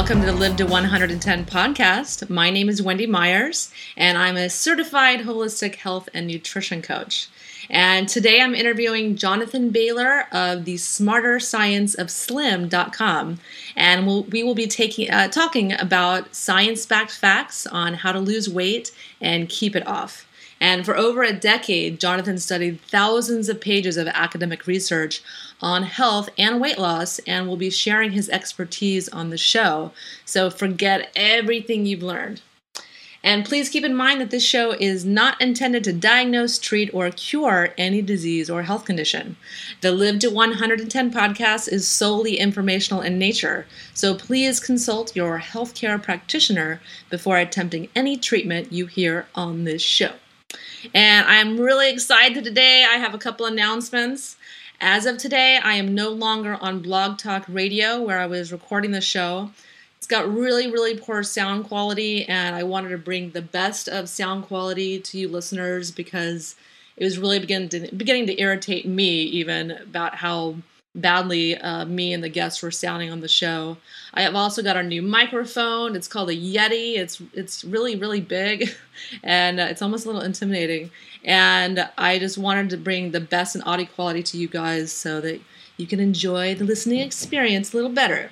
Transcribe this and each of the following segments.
Welcome to the Live to 110 podcast. My name is Wendy Myers, and I'm a certified holistic health and nutrition coach. And today I'm interviewing Jonathan Bailor of the Smarter Science of Slim.com. And we'll, we will be taking, uh, talking about science backed facts on how to lose weight and keep it off. And for over a decade, Jonathan studied thousands of pages of academic research on health and weight loss and will be sharing his expertise on the show. So forget everything you've learned. And please keep in mind that this show is not intended to diagnose, treat, or cure any disease or health condition. The Live to 110 podcast is solely informational in nature, so please consult your healthcare practitioner before attempting any treatment you hear on this show. And I'm really excited today. I have a couple announcements. As of today, I am no longer on Blog Talk Radio where I was recording the show. It's got really, really poor sound quality, and I wanted to bring the best of sound quality to you listeners because it was really beginning to, beginning to irritate me even about how badly uh, me and the guests were sounding on the show. I have also got our new microphone. It's called a Yeti. It's it's really really big, and uh, it's almost a little intimidating. And I just wanted to bring the best in audio quality to you guys so that you can enjoy the listening experience a little better.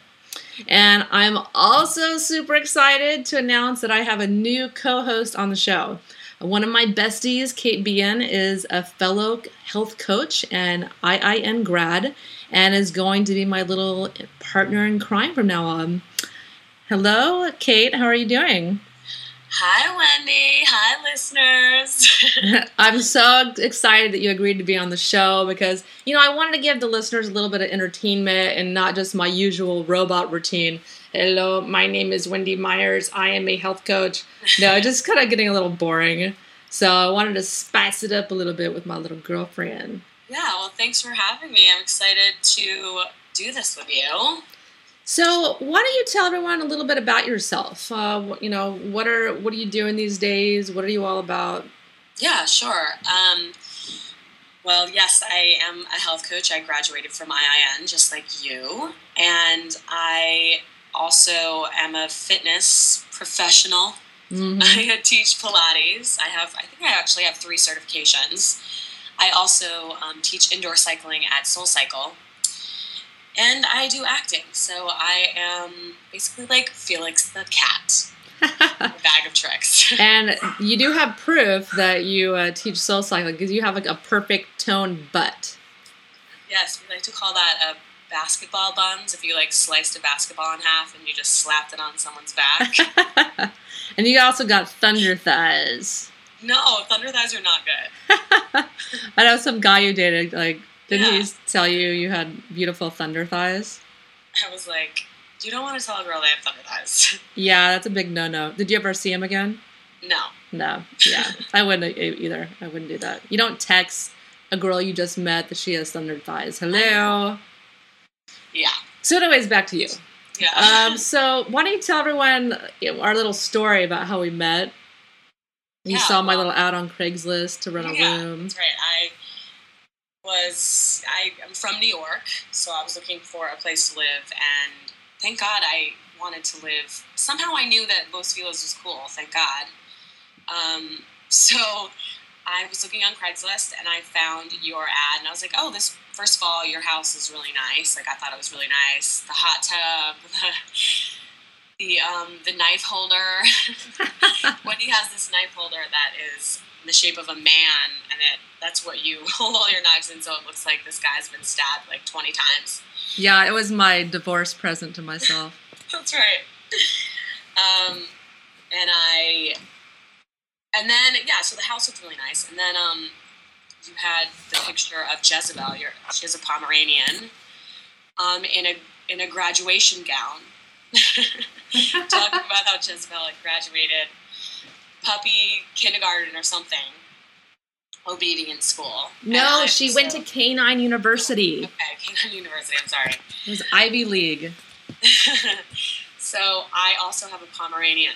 And I'm also super excited to announce that I have a new co-host on the show. One of my besties, Kate Bien, is a fellow health coach and IIN grad and is going to be my little partner in crime from now on. Hello, Kate. How are you doing? Hi, Wendy. Hi, listeners. I'm so excited that you agreed to be on the show because, you know, I wanted to give the listeners a little bit of entertainment and not just my usual robot routine. Hello, my name is Wendy Myers. I am a health coach. No, just kind of getting a little boring. So I wanted to spice it up a little bit with my little girlfriend. Yeah, well, thanks for having me. I'm excited to do this with you. So, why don't you tell everyone a little bit about yourself? Uh, you know, what are what are you doing these days? What are you all about? Yeah, sure. Um, well, yes, I am a health coach. I graduated from IIN just like you, and I also am a fitness professional. Mm-hmm. I teach Pilates. I have, I think, I actually have three certifications. I also um, teach indoor cycling at Soul Cycle. And I do acting. So I am basically like Felix the cat. a bag of tricks. and you do have proof that you uh, teach soul cycling because you have like a perfect tone butt. Yes, we like to call that a basketball buns. If you like sliced a basketball in half and you just slapped it on someone's back. and you also got thunder thighs. No, thunder thighs are not good. I know some guy you dated, like, didn't yeah. he tell you you had beautiful thunder thighs? I was like, you don't want to tell a girl they have thunder thighs. yeah, that's a big no-no. Did you ever see him again? No. No. Yeah, I wouldn't either. I wouldn't do that. You don't text a girl you just met that she has thunder thighs. Hello. Yeah. So, anyways, back to you. Yeah. Um, so, why don't you tell everyone our little story about how we met? You yeah, saw my well, little ad on Craigslist to rent a yeah, room. That's right. I was I am from New York, so I was looking for a place to live, and thank God I wanted to live. Somehow I knew that Los Feliz was cool. Thank God. Um, so I was looking on Craigslist and I found your ad, and I was like, oh, this. First of all, your house is really nice. Like I thought it was really nice. The hot tub, the the um, the knife holder. Wendy has this knife holder that is in the shape of a man, and it that's what you hold all your knives in. So it looks like this guy's been stabbed like twenty times. Yeah, it was my divorce present to myself. that's right. Um, and I, and then yeah, so the house looked really nice, and then um, you had the picture of Jezebel. Your, she has a Pomeranian, um, in a in a graduation gown talking about how Jezebel had graduated puppy kindergarten or something obedient school. No, she so, went to Canine University. Okay, Canine University, I'm sorry. It was Ivy League. so I also have a Pomeranian.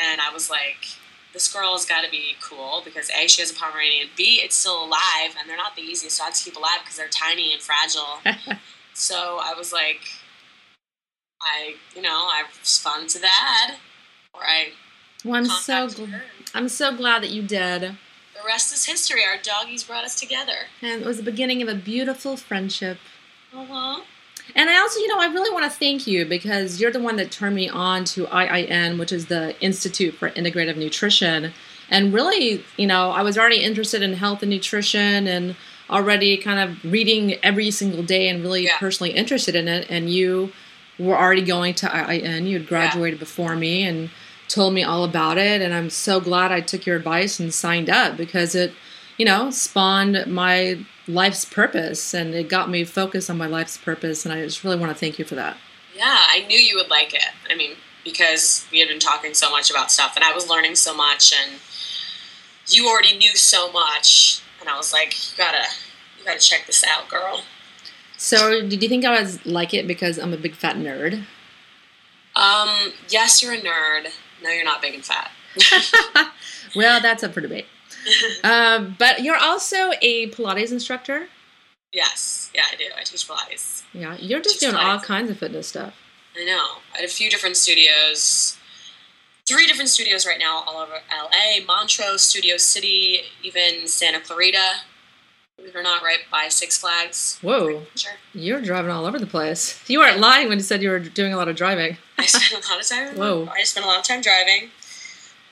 And I was like, this girl has got to be cool because A, she has a Pomeranian. B, it's still alive. And they're not the easiest dogs to keep alive because they're tiny and fragile. so I was like, I, you know, I responded to that, or I. Well, I'm so gl-. I'm so glad that you did, The rest is history. Our doggies brought us together. and it was the beginning of a beautiful friendship. Uh huh. And I also, you know, I really want to thank you because you're the one that turned me on to IIN, which is the Institute for Integrative Nutrition. And really, you know, I was already interested in health and nutrition and already kind of reading every single day and really Yeah. personally interested in it. And you were already going to IIN. You had graduated before me and told me all about it. And I'm so glad I took your advice and signed up because it, you know, spawned my life's purpose and it got me focused on my life's purpose. And I just really want to thank you for that. Yeah, I knew you would like it. I mean, because we had been talking so much about stuff, and I was learning so much, and you already knew so much, and I was like, you gotta, you gotta check this out, girl. So, did you think I was like it because I'm a big fat nerd? Um, yes, you're a nerd. No, you're not big and fat. well, that's up for debate. Um, but you're also a Pilates instructor. yes, yeah, I do. I teach Pilates. Yeah, you're just doing all kinds of fitness stuff. I know. I had a few different studios, three different studios right now, all over LA, Montrose, Studio City, even Santa Clarita. Believe it or not, right by Six Flags. Whoa, Sure. you're driving all over the place. You weren't lying when you said you were doing a lot of driving. I spend a lot of time. Whoa. I spend a lot of time driving.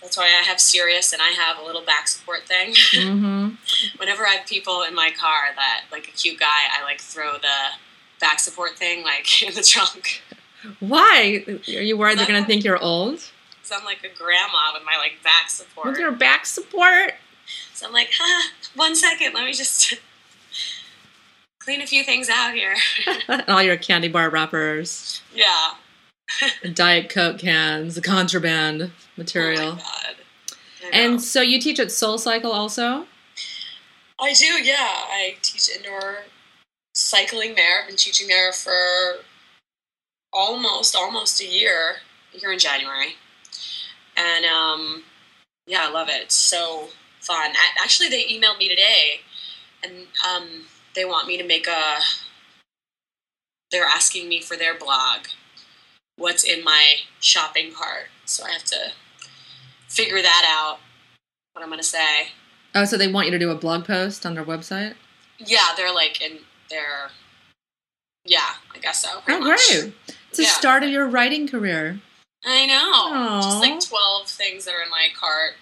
That's why I have Sirius and I have a little back support thing. hmm Whenever I have people in my car that like a cute guy, I like throw the back support thing like in the trunk. Why? Are you worried they're going to think you're old? So I'm like a grandma with my like back support. With your back support? So I'm like, huh, one second, let me just clean a few things out here. and all your candy bar wrappers, yeah. Diet Coke cans, the contraband Oh material. my god. And so you teach at Soul Cycle also? I do, yeah. I teach indoor cycling there. I've been teaching there for almost almost a year here in January, and um, yeah, I love it. It's so fun. A- Actually, they emailed me today, and um, they want me to make a. They're asking me for their blog, what's in my shopping cart. So I have to figure that out. What I'm gonna say. Oh, so they want you to do a blog post on their website? Yeah, they're like in their. Yeah, I guess so. Oh, much. great. It's the Yeah. start of your writing career. I know. Just like twelve things that are in my cart.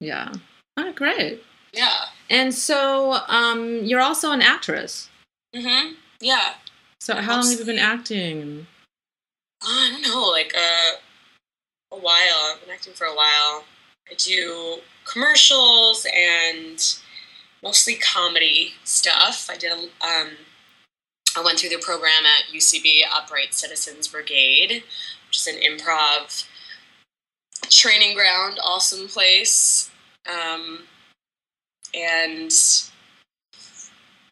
Yeah. Oh, great. Yeah. And so um, you're also an actress. Mm Mhm. Yeah. So how long have you been acting? I don't know, like uh, a while. I've been acting for a while. I do commercials and mostly comedy stuff. I did. a- Um, I went through the program at UCB Upright Citizens Brigade, which is an improv training ground, awesome place. Um, and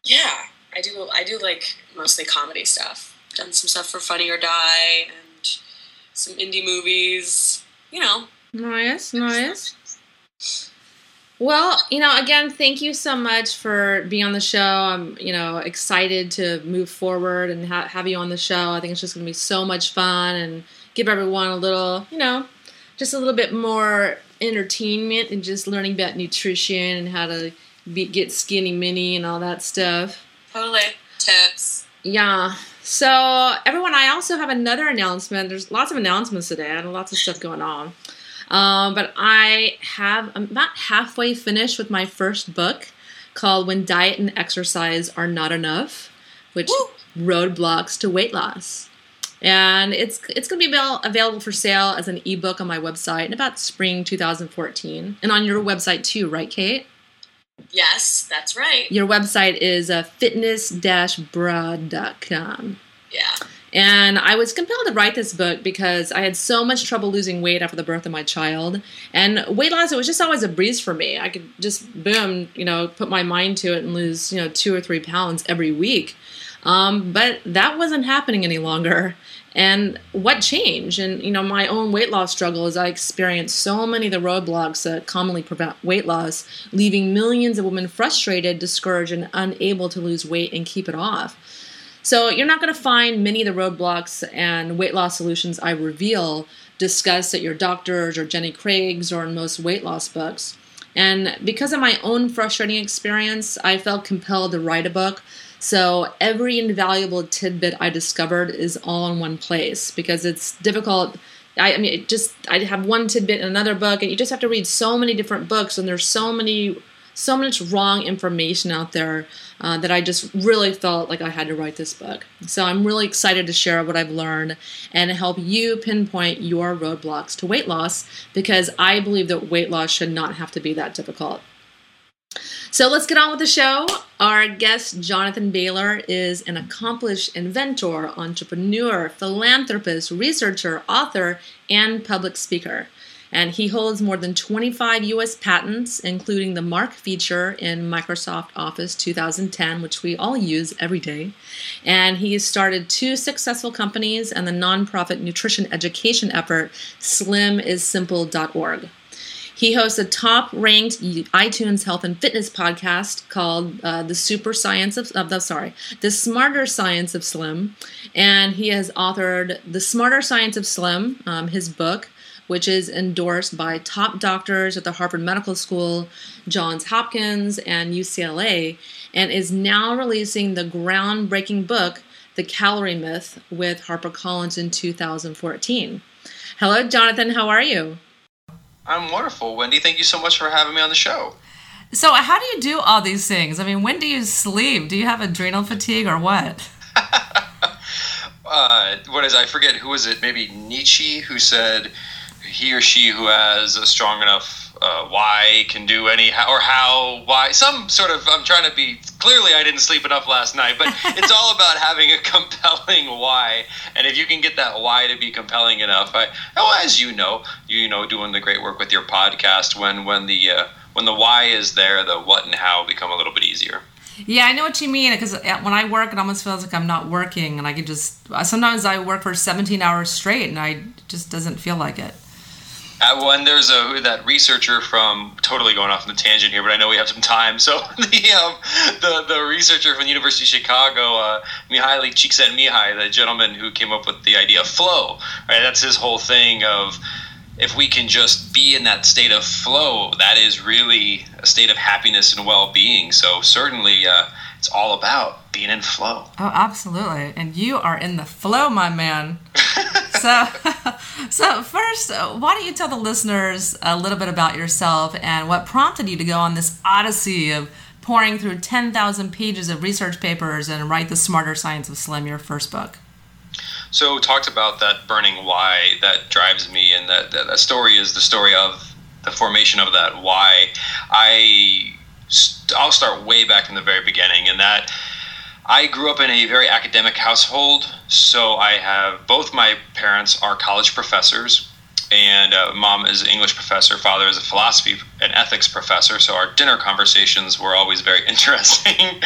yeah, I do. I do like mostly comedy stuff. Done some stuff for Funny or Die and some indie movies. You know, Nice, nice. Well, you know, again, thank you so much for being on the show. I'm, you know, excited to move forward and ha- have you on the show. I think it's just going to be so much fun and give everyone a little, you know, just a little bit more entertainment and just learning about nutrition and how to be, get skinny mini and all that stuff. totally tips. Yeah. So, everyone, I also have another announcement. There's lots of announcements today. and lots of stuff going on. Um, but I have, I'm about halfway finished with my first book called When Diet and Exercise Are Not Enough, which Woo! roadblocks to weight loss. And it's it's going to be avail- available for sale as an ebook on my website in about spring 2014, and on your website too, right, Kate? Yes, that's right. Your website is uh, fitness-bra.com. Yeah. And I was compelled to write this book because I had so much trouble losing weight after the birth of my child. And weight loss, it was just always a breeze for me. I could just, boom, you know, put my mind to it and lose, you know, two or three pounds every week. Um, but that wasn't happening any longer. And what change And, you know, my own weight loss struggle is I experienced so many of the roadblocks that commonly prevent weight loss, leaving millions of women frustrated, discouraged, and unable to lose weight and keep it off. So you're not going to find many of the roadblocks and weight loss solutions I reveal discussed at your doctor's or Jenny Craig's or in most weight loss books. And because of my own frustrating experience, I felt compelled to write a book. So every invaluable tidbit I discovered is all in one place because it's difficult. I, I mean, it just I have one tidbit in another book, and you just have to read so many different books, and there's so many so much wrong information out there uh, that I just really felt like I had to write this book. So I'm really excited to share what I've learned and help you pinpoint your roadblocks to weight loss because I believe that weight loss should not have to be that difficult. So let's get on with the show. Our guest, Jonathan Bailor, is an accomplished inventor, entrepreneur, philanthropist, researcher, author, and public speaker and he holds more than 25 US patents, including the Mark feature in Microsoft Office 2010, which we all use every day. And he has started two successful companies and the nonprofit nutrition education effort slimissimple.org. He hosts a top ranked iTunes health and fitness podcast called uh, The Super Science of, the, sorry, The Smarter Science of Slim. And he has authored The Smarter Science of Slim, um, his book, which is endorsed by top doctors at the Harvard Medical School, Johns Hopkins, and UCLA, and is now releasing the groundbreaking book, The Calorie Myth, with HarperCollins in 2014. Hello, Jonathan. How are you? I'm wonderful, Wendy. Thank you so much for having me on the show. So, how do you do all these things? I mean, when do you sleep? Do you have adrenal fatigue or what? uh, what is I forget who was it? Maybe Nietzsche who said he or she who has a strong enough uh, why can do any or how why some sort of i'm trying to be clearly i didn't sleep enough last night but it's all about having a compelling why and if you can get that why to be compelling enough I, oh, as you know you know doing the great work with your podcast when when the uh, when the why is there the what and how become a little bit easier yeah, I know what you mean because when I work, it almost feels like I'm not working, and I can just sometimes I work for 17 hours straight, and I just doesn't feel like it. When there's a that researcher from totally going off on the tangent here, but I know we have some time. So the um, the the researcher from the University of Chicago, uh, Mihaly Csikszentmihalyi, the gentleman who came up with the idea of flow, right? That's his whole thing of if we can just be in that state of flow, that is really a state of happiness and well-being. So certainly, uh, it's all about being in flow. Oh, absolutely, and you are in the flow, my man. so, so first, uh, why don't you tell the listeners a little bit about yourself and what prompted you to go on this odyssey of pouring through 10,000 pages of research papers and write The Smarter Science of Slim, your first book? So, talked about that burning why that drives me, and that, that, that story is the story of the formation of that why. I I'll start way back from the very beginning, and that I grew up in a very academic household, so I have both my parents are college professors, and uh, mom is an English professor, father is a philosophy and ethics professor. So our dinner conversations were always very interesting,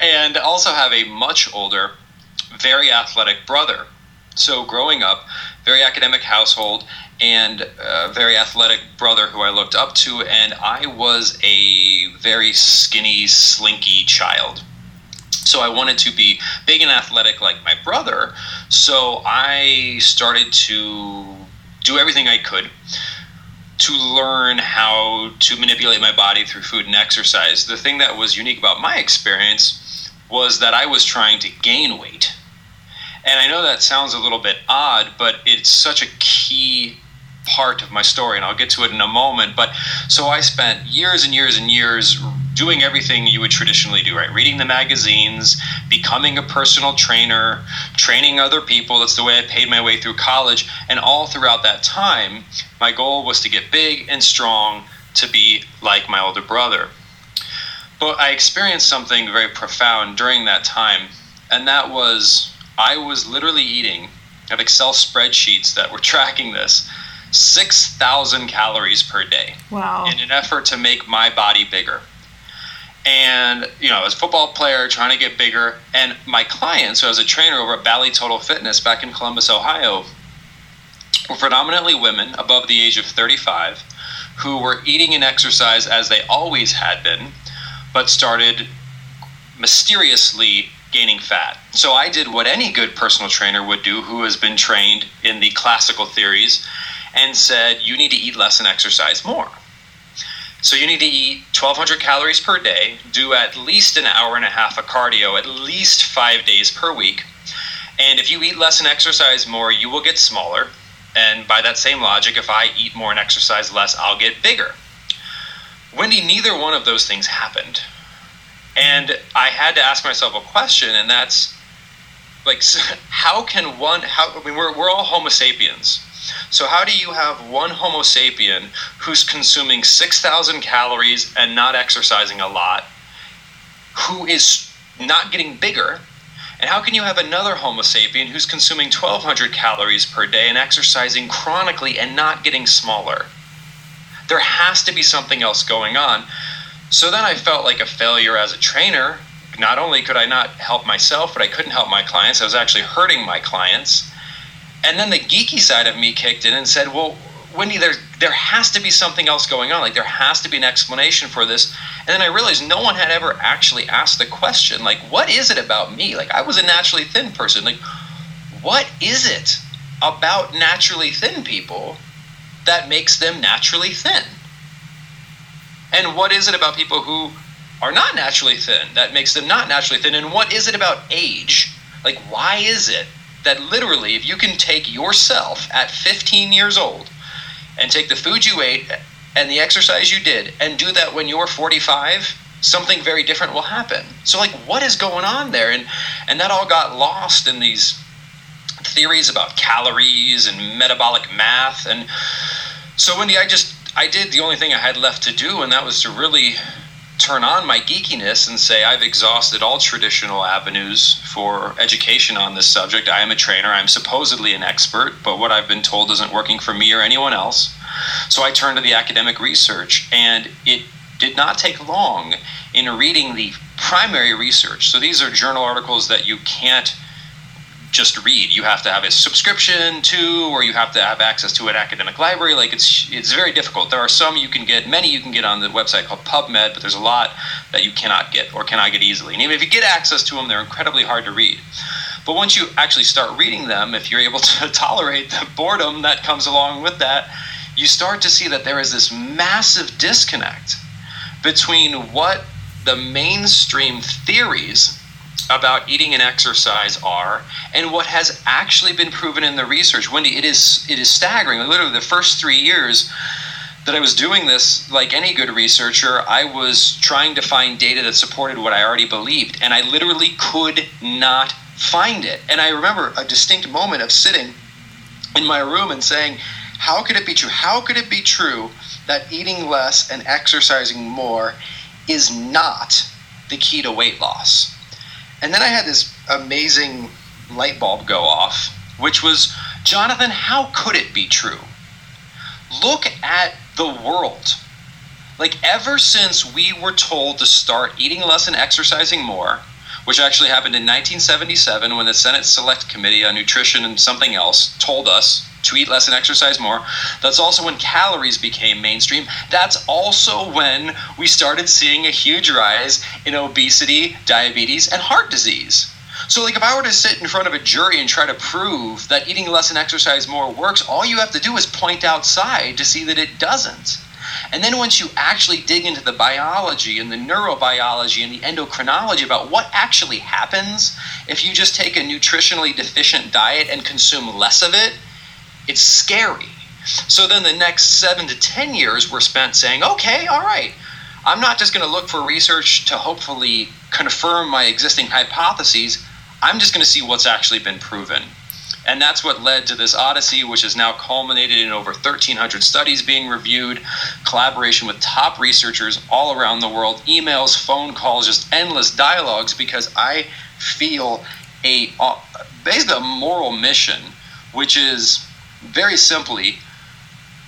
and also have a much older, very athletic brother. So growing up, very academic household, and a very athletic brother who I looked up to, and I was a very skinny, slinky child. So I wanted to be big and athletic like my brother. So I started to do everything I could to learn how to manipulate my body through food and exercise. The thing that was unique about my experience was that I was trying to gain weight. And I know that sounds a little bit odd, but it's such a key part of my story, and I'll get to it in a moment. But so I spent years and years and years doing everything you would traditionally do, right? Reading the magazines, becoming a personal trainer, training other people. That's the way I paid my way through college. And all throughout that time, my goal was to get big and strong to be like my older brother. But I experienced something very profound during that time, and that was I was literally eating. I have Excel spreadsheets that were tracking this. 6,000 calories per day. Wow. In an effort to make my body bigger and you know, as a football player trying to get bigger, and my clients, who I was a trainer over at Bally Total Fitness back in Columbus, Ohio, were predominantly women above the age of 35 who were eating and exercise as they always had been, but started mysteriously gaining fat. So I did what any good personal trainer would do who has been trained in the classical theories and said, you need to eat less and exercise more. So you need to eat 1,200 calories per day, do at least an hour and a half of cardio, at least five days per week. And if you eat less and exercise more, you will get smaller. And by that same logic, if I eat more and exercise less, I'll get bigger. Wendy, neither one of those things happened. And I had to ask myself a question, and that's like, how can one, how, I mean, we're, we're all Homo sapiens. So, how do you have one Homo sapien who's consuming 6,000 calories and not exercising a lot, who is not getting bigger? And how can you have another Homo sapien who's consuming 1,200 calories per day and exercising chronically and not getting smaller? There has to be something else going on. So then I felt like a failure as a trainer. Not only could I not help myself, but I couldn't help my clients. I was actually hurting my clients. And then the geeky side of me kicked in and said, "Well, Wendy, there there has to be something else going on. Like there has to be an explanation for this." And then I realized no one had ever actually asked the question, like, "What is it about me?" Like I was a naturally thin person. Like, what is it about naturally thin people that makes them naturally thin? And what is it about people who are not naturally thin that makes them not naturally thin? And what is it about age? Like, why is it that literally, if you can take yourself at 15 years old and take the food you ate and the exercise you did and do that when you're 45, something very different will happen. So, like, what is going on there? And and that all got lost in these theories about calories and metabolic math. And so, Wendy, I just I did the only thing I had left to do, and that was to really turn on my geekiness and say I've exhausted all traditional avenues for education on this subject. I am a trainer, I'm supposedly an expert, but what I've been told isn't working for me or anyone else. So I turned to the academic research, and it did not take long in reading the primary research. So these are journal articles that you can't just read. You have to have a subscription to, or you have to have access to an academic library. Like it's it's very difficult. There are some you can get, many you can get on the website called PubMed, but there's a lot that you cannot get or cannot get easily. And even if you get access to them, they're incredibly hard to read. But once you actually start reading them, if you're able to tolerate the boredom that comes along with that, you start to see that there is this massive disconnect between what the mainstream theories about eating and exercise are and what has actually been proven in the research. Wendy, it is it is staggering. Literally the first 3 years that I was doing this, like any good researcher, I was trying to find data that supported what I already believed, and I literally could not find it. And I remember a distinct moment of sitting in my room and saying, How could it be true? How could it be true that eating less and exercising more is not the key to weight loss? And then I had this amazing light bulb go off, which was Jonathan, how could it be true? Look at the world. Like, ever since we were told to start eating less and exercising more, which actually happened in 1977 when the Senate Select Committee on Nutrition and something else told us to eat less and exercise more. That's also when calories became mainstream. That's also when we started seeing a huge rise in obesity, diabetes, and heart disease. So, like, if I were to sit in front of a jury and try to prove that eating less and exercise more works, all you have to do is point outside to see that it doesn't. And then once you actually dig into the biology and the neurobiology and the endocrinology about what actually happens if you just take a nutritionally deficient diet and consume less of it, it's scary. So then the next seven to 10 years were spent saying, okay, all right, I'm not just going to look for research to hopefully confirm my existing hypotheses. I'm just going to see what's actually been proven. And that's what led to this odyssey, which has now culminated in over 1,300 studies being reviewed, collaboration with top researchers all around the world, emails, phone calls, just endless dialogues, because I feel a basically a moral mission, which is very simply,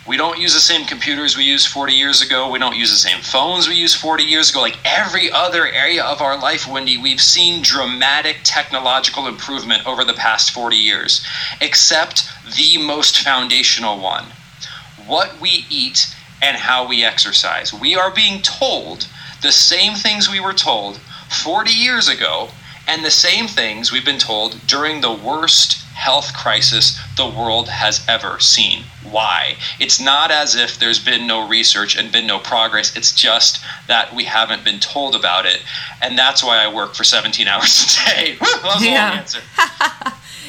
we don't use the same computers we used 40 years ago. We don't use the same phones we used 40 years ago. Like every other area of our life, Wendy, we've seen dramatic technological improvement over the past 40 years, except the most foundational one what we eat and how we exercise. We are being told the same things we were told 40 years ago And the same things we've been told during the worst health crisis the world has ever seen. Why? It's not as if there's been no research and been no progress. It's just that we haven't been told about it. And that's why I work for 17 hours a day. that was yeah. a long answer.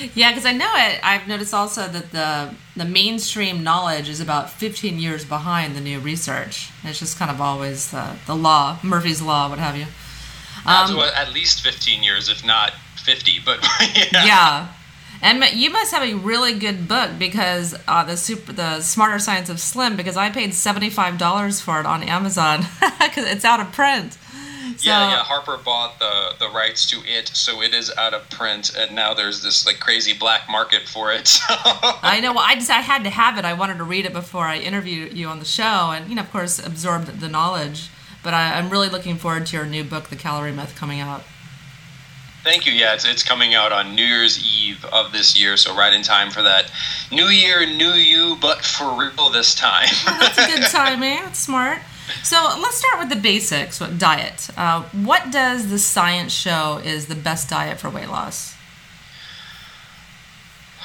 yeah, because I know it. I've noticed also that the the mainstream knowledge is about 15 years behind the new research. It's just kind of always the, the law, Murphy's Law, what have you. Um, at least 15 years, if not 50. But yeah. yeah. And you must have a really good book because uh, the super, the Smarter Science of Slim, because I paid seventy five dollars for it on Amazon because it's out of print. So, yeah, yeah. Harper bought the the rights to it, so it is out of print, and now there's this like crazy black market for it. I know. Well, I just I had to have it. I wanted to read it before I interviewed you on the show, and you know, of course, absorbed the knowledge. But I, I'm really looking forward to your new book, The Calorie Myth, coming out. Thank you. Yeah, it's, it's coming out on New Year's Eve of this year, so right in time for that New Year, New You, but for real this time. oh, that's a good timing. That's smart. So let's start with the basics. What diet? Uh, what does the science show is the best diet for weight loss?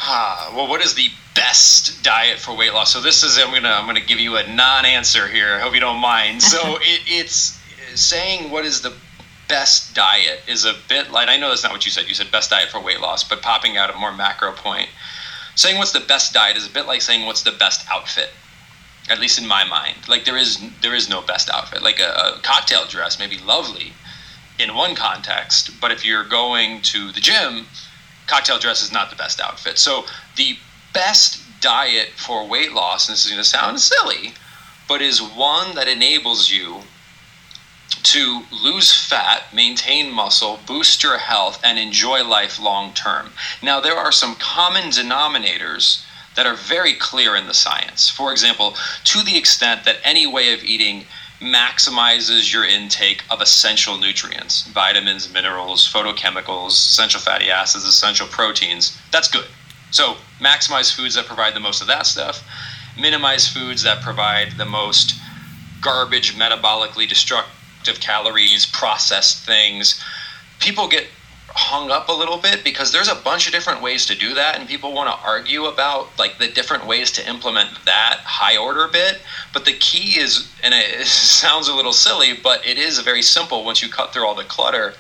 Ah, well, what is the best diet for weight loss? So this is I'm gonna I'm gonna give you a non-answer here. I hope you don't mind. So it, it's saying what is the best diet is a bit like I know that's not what you said. You said best diet for weight loss, but popping out a more macro point, saying what's the best diet is a bit like saying what's the best outfit. At least in my mind, like there is there is no best outfit. Like a, a cocktail dress may be lovely in one context, but if you're going to the gym, cocktail dress is not the best outfit. So the best diet for weight loss, and this is going to sound silly, but is one that enables you to lose fat, maintain muscle, boost your health, and enjoy life long term. Now, there are some common denominators that are very clear in the science. For example, to the extent that any way of eating maximizes your intake of essential nutrients, vitamins, minerals, phytochemicals, essential fatty acids, essential proteins, that's good. So, maximize foods that provide the most of that stuff, minimize foods that provide the most garbage, metabolically destructive calories, processed things. People get hung up a little bit because there's a bunch of different ways to do that and people want to argue about like the different ways to implement that high order bit but the key is and it sounds a little silly but it is very simple once you cut through all the clutter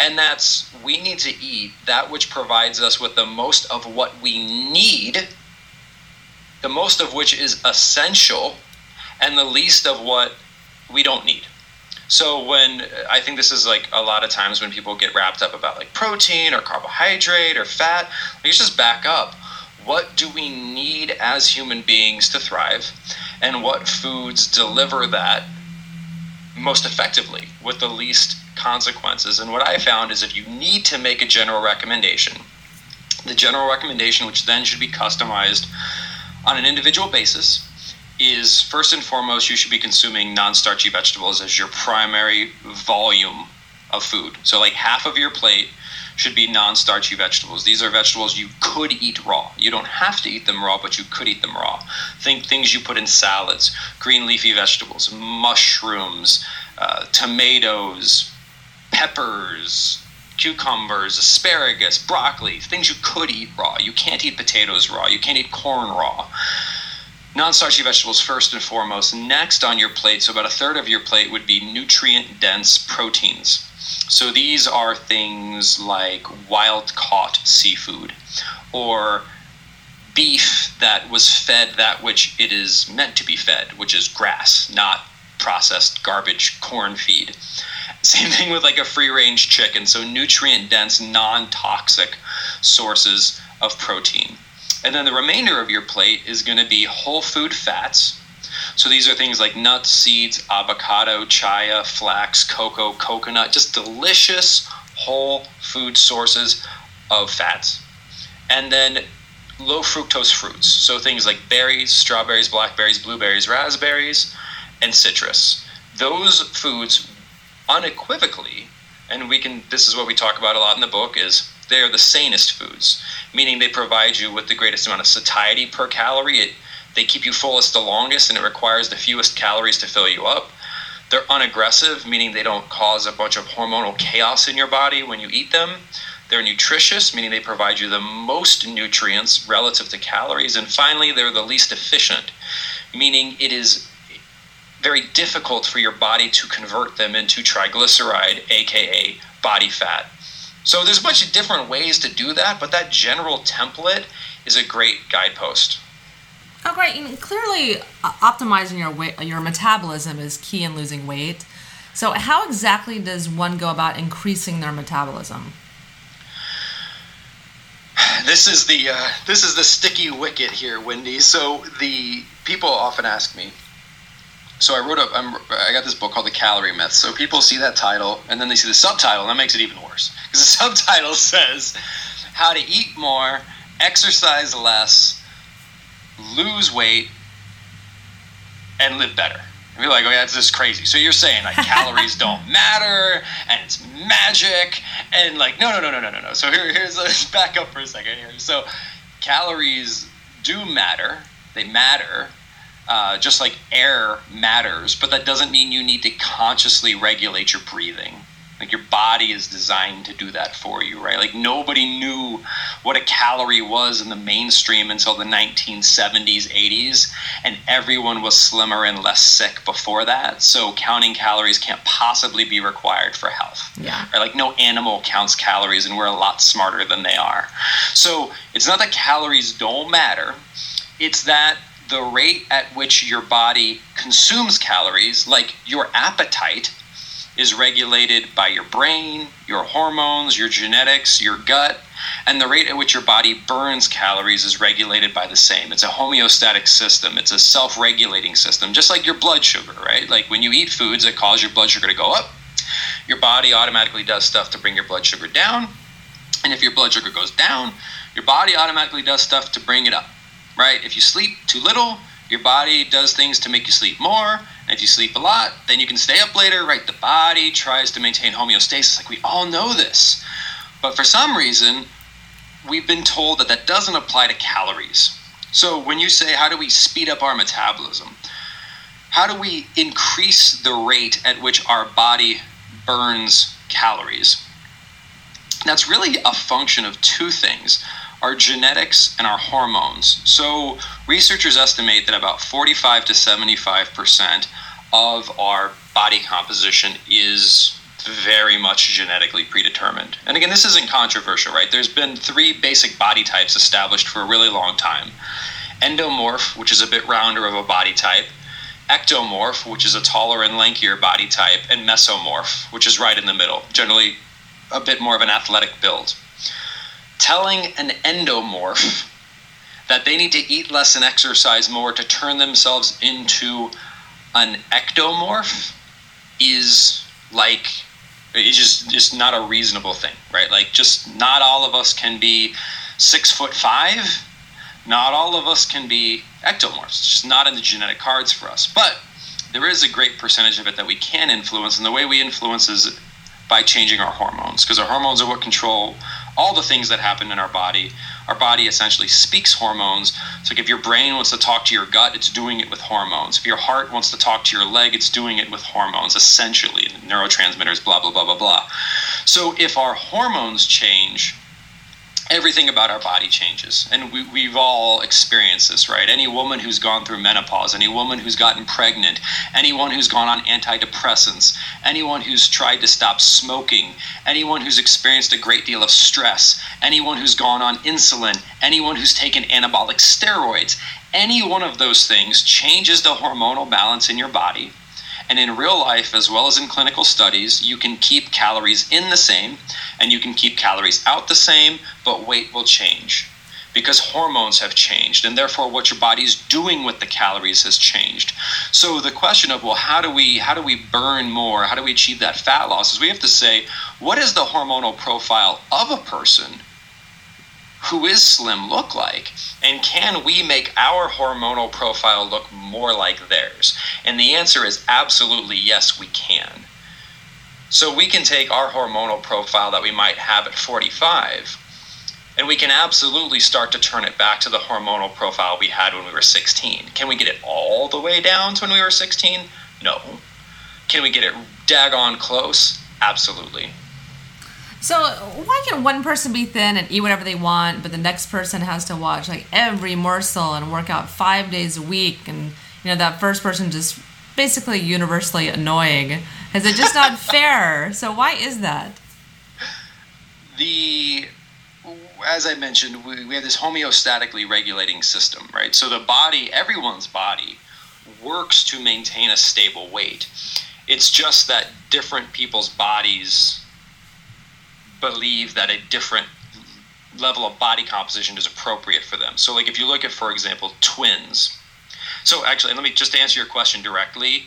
and that's we need to eat that which provides us with the most of what we need the most of which is essential and the least of what we don't need so when I think this is like a lot of times when people get wrapped up about like protein or carbohydrate or fat, let's just back up. What do we need as human beings to thrive? And what foods deliver that most effectively with the least consequences? And what I found is if you need to make a general recommendation, the general recommendation, which then should be customized on an individual basis, is first and foremost you should be consuming non-starchy vegetables as your primary volume of food. So like half of your plate should be non-starchy vegetables. These are vegetables you could eat raw. You don't have to eat them raw, but you could eat them raw. Think things you put in salads, green leafy vegetables, mushrooms, uh, tomatoes, peppers, cucumbers, asparagus, broccoli, things you could eat raw. You can't eat potatoes raw. You can't eat corn raw non starchy vegetables first and foremost. Next on your plate, so about a third of your plate would be nutrient dense proteins. So these are things like wild caught seafood or beef that was fed that which it is meant to be fed, which is grass, not processed garbage corn feed. Same thing with like a free range chicken, so nutrient dense, non toxic sources of protein. And then the remainder of your plate is going to be whole food fats. So these are things like nuts, seeds, avocado, chia, flax, cocoa, coconut, just delicious whole food sources of fats. And then low fructose fruits. So things like berries, strawberries, blackberries, blueberries, raspberries, and citrus. Those foods unequivocally, and we can this is what we talk about a lot in the book is they are the sanest foods, meaning they provide you with the greatest amount of satiety per calorie. It, they keep you fullest the longest, and it requires the fewest calories to fill you up. They're unaggressive, meaning they don't cause a bunch of hormonal chaos in your body when you eat them. They're nutritious, meaning they provide you the most nutrients relative to calories. And finally, they're the least efficient, meaning it is very difficult for your body to convert them into triglyceride, aka body fat. So there's a bunch of different ways to do that, but that general template is a great guidepost. Oh, great! And clearly, uh, optimizing your weight, your metabolism is key in losing weight. So, how exactly does one go about increasing their metabolism? This is the uh, this is the sticky wicket here, Wendy. So the people often ask me. So I wrote up. I'm, I got this book called The Calorie Myth. So people see that title and then they see the subtitle, and that makes it even worse because the subtitle says how to eat more, exercise less, lose weight, and live better. And be like, oh yeah, that's just crazy. So you're saying like calories don't matter and it's magic and like no no no no no no no. So here here's let's back up for a second here. So calories do matter. They matter. Uh, just like air matters, but that doesn't mean you need to consciously regulate your breathing. Like your body is designed to do that for you, right? Like nobody knew what a calorie was in the mainstream until the 1970s, 80s, and everyone was slimmer and less sick before that. So counting calories can't possibly be required for health. Yeah. Right? Like no animal counts calories, and we're a lot smarter than they are. So it's not that calories don't matter. It's that the rate at which your body consumes calories, like your appetite, is regulated by your brain, your hormones, your genetics, your gut, and the rate at which your body burns calories is regulated by the same. It's a homeostatic system, it's a self regulating system, just like your blood sugar, right? Like when you eat foods that cause your blood sugar to go up, your body automatically does stuff to bring your blood sugar down. And if your blood sugar goes down, your body automatically does stuff to bring it up, right? If you sleep too little, your body does things to make you sleep more. And if you sleep a lot, then you can stay up later, right? The body tries to maintain homeostasis. Like we all know this. But for some reason, we've been told that that doesn't apply to calories. So when you say, how do we speed up our metabolism? How do we increase the rate at which our body burns calories? That's really a function of two things our genetics and our hormones. So, researchers estimate that about 45 to 75 percent of our body composition is very much genetically predetermined. And again, this isn't controversial, right? There's been three basic body types established for a really long time endomorph, which is a bit rounder of a body type, ectomorph, which is a taller and lankier body type, and mesomorph, which is right in the middle, generally a bit more of an athletic build telling an endomorph that they need to eat less and exercise more to turn themselves into an ectomorph is like it's just just not a reasonable thing, right? Like just not all of us can be six foot five. Not all of us can be ectomorphs. It's just not in the genetic cards for us. But there is a great percentage of it that we can influence, and the way we influence is by changing our hormones, because our hormones are what control all the things that happen in our body. Our body essentially speaks hormones. So if your brain wants to talk to your gut, it's doing it with hormones. If your heart wants to talk to your leg, it's doing it with hormones, essentially, neurotransmitters, blah, blah, blah, blah, blah. So if our hormones change, everything about our body changes. And we, we've all experienced this, right? Any woman who's gone through menopause, any woman who's gotten pregnant, anyone who's gone on antidepressants, anyone who's tried to stop smoking, anyone who's experienced a great deal of stress, anyone who's gone on insulin, anyone who's taken anabolic steroids, any one of those things changes the hormonal balance in your body and in real life, as well as in clinical studies, you can keep calories in the same and you can keep calories out the same, but weight will change. Because hormones have changed and therefore what your body's doing with the calories has changed. So the question of well how do we how do we burn more? How do we achieve that fat loss? Is we have to say what is the hormonal profile of a person who is slim look like? And can we make our hormonal profile look more like theirs? And the answer is absolutely yes, we can. So we can take our hormonal profile that we might have at 45 and we can absolutely start to turn it back to the hormonal profile we had when we were 16. Can we get it all the way down to when we were 16? No. Can we get it daggone close? Absolutely. So why can one person be thin and eat whatever they want, but the next person has to watch like every morsel and work out five days a week, and you know that first person just basically universally annoying? Is it just not fair? So why is that? The as I mentioned, we, we have this homeostatically regulating system, right? So the body, everyone's body, works to maintain a stable weight. It's just that different people's bodies believe that a different level of body composition is appropriate for them. So, like if you look at, for example, twins. So, actually, let me just answer your question directly.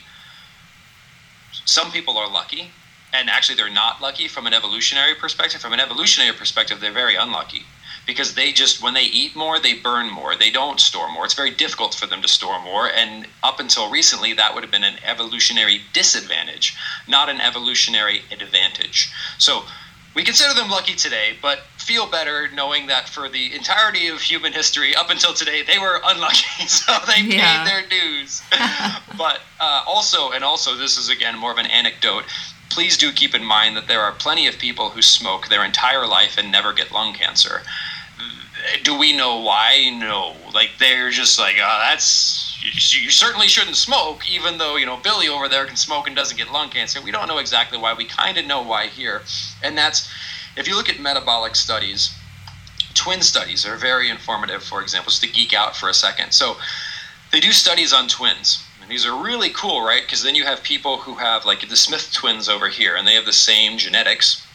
Some people are lucky, and actually, they're not lucky from an evolutionary perspective. From an evolutionary perspective, they're very unlucky because they just when they eat more they burn more they don't store more it's very difficult for them to store more and up until recently that would have been an evolutionary disadvantage not an evolutionary advantage so we consider them lucky today, but feel better knowing that for the entirety of human history, up until today, they were unlucky, so they yeah. paid their dues. but uh, also, and also, this is again more of an anecdote. Please do keep in mind that there are plenty of people who smoke their entire life and never get lung cancer. Do we know why? No. Like they're just like, oh, that's you, you, certainly shouldn't smoke, even though you know Billy over there can smoke and doesn't get lung cancer. We don't know exactly why. We kind of know why here, and that's if you look at metabolic studies. Twin studies are very informative. For example, just to geek out for a second. So they do studies on twins. And these are really cool, right? Because then you have people who have like the Smith twins over here, and they have the same genetics.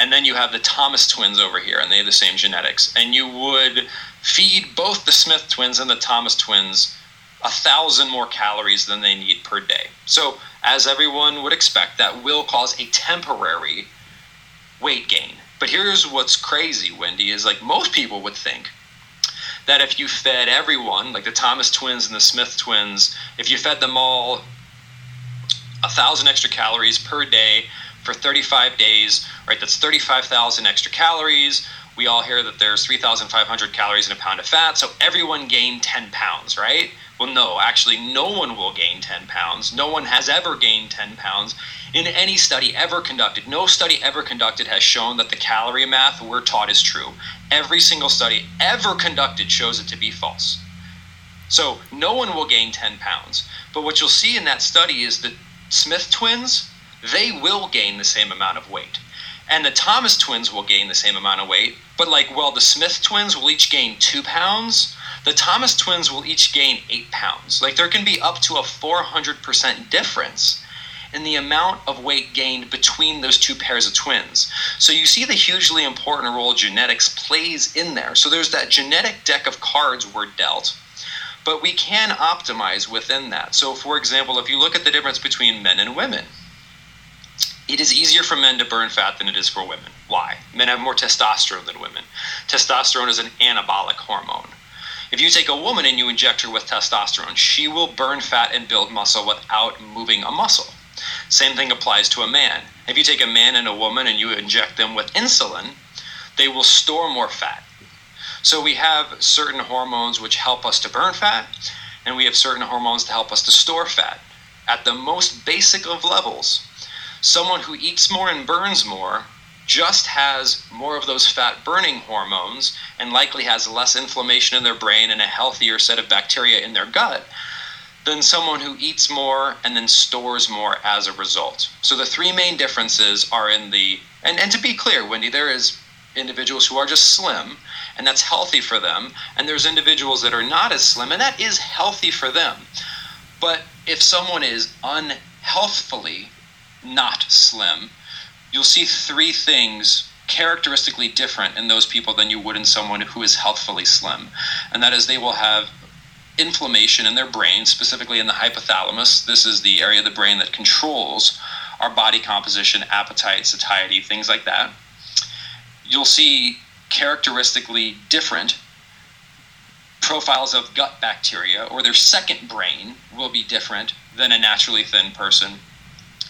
And then you have the Thomas twins over here, and they have the same genetics. And you would feed both the Smith twins and the Thomas twins a thousand more calories than they need per day. So, as everyone would expect, that will cause a temporary weight gain. But here's what's crazy, Wendy, is like most people would think that if you fed everyone, like the Thomas twins and the Smith twins, if you fed them all a thousand extra calories per day for 35 days, right, that's 35,000 extra calories. We all hear that there's 3,500 calories in a pound of fat, so everyone gained 10 pounds, right? Well, no, actually, no one will gain 10 pounds. No one has ever gained 10 pounds in any study ever conducted. No study ever conducted has shown that the calorie math we're taught is true. Every single study ever conducted shows it to be false. So, no one will gain 10 pounds. But what you'll see in that study is that Smith twins, they will gain the same amount of weight. And the Thomas twins will gain the same amount of weight. But, like, well, the Smith twins will each gain two pounds the Thomas twins will each gain eight pounds. Like there can be up to a 400% difference in the amount of weight gained between those two pairs of twins. So you see the hugely important role genetics plays in there. So there's that genetic deck of cards we're dealt, but we can optimize within that. So, for example, if you look at the difference between men and women, it is easier for men to burn fat than it is for women. Why? Men have more testosterone than women. Testosterone is an anabolic hormone. If you take a woman and you inject her with testosterone, she will burn fat and build muscle without moving a muscle. Same thing applies to a man. If you take a man and a woman and you inject them with insulin, they will store more fat. So we have certain hormones which help us to burn fat, and we have certain hormones to help us to store fat. At the most basic of levels, someone who eats more and burns more just has more of those fat burning hormones and likely has less inflammation in their brain and a healthier set of bacteria in their gut than someone who eats more and then stores more as a result. So the three main differences are in the and, and to be clear, Wendy, there is individuals who are just slim and that's healthy for them, and there's individuals that are not as slim and that is healthy for them. But if someone is unhealthfully not slim, you'll see three things characteristically different in those people than you would in someone who is healthfully slim. And that is they will have inflammation in their brain, specifically in the hypothalamus. This is the area of the brain that controls our body composition, appetite, satiety, things like that. You'll see characteristically different profiles of gut bacteria, or their second brain will be different than a naturally thin person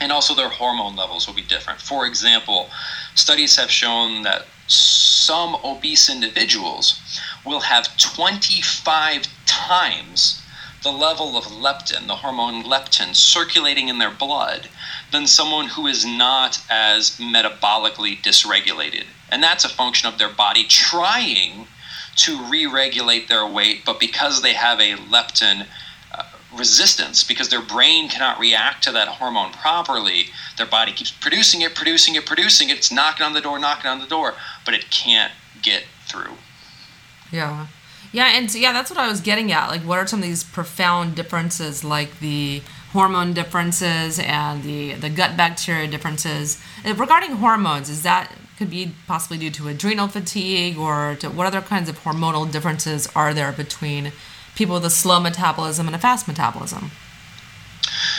and also their hormone levels will be different. For example, studies have shown that some obese individuals will have 25 times the level of leptin, the hormone leptin, circulating in their blood than someone who is not as metabolically dysregulated. And that's a function of their body trying to re regulate their weight, but because they have a leptin resistance, because their brain cannot react to that hormone properly, their body keeps producing it, producing it, producing it. It's knocking on the door, knocking on the door, but it can't get through. Yeah. Yeah, and so, yeah, that's what I was getting at. Like, what are some of these profound differences, like the hormone differences and the the gut bacteria differences uh, regarding hormones? Is that could be possibly due to adrenal fatigue, or to, what other kinds of hormonal differences are there between people with a slow metabolism and a fast metabolism?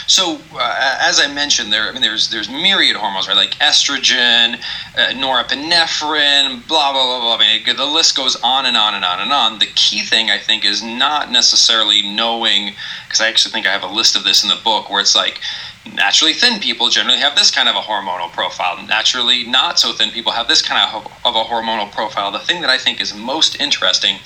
So, uh, as I mentioned, there I mean, there's there's myriad hormones, right? Like estrogen, uh, norepinephrine, blah blah blah blah. I mean, the list goes on and on and on and on. The key thing I think is not necessarily knowing, because I actually think I have a list of this in the book where it's like naturally thin people generally have this kind of a hormonal profile. Naturally not so thin people have this kind of, of a hormonal profile. The thing that I think is most interesting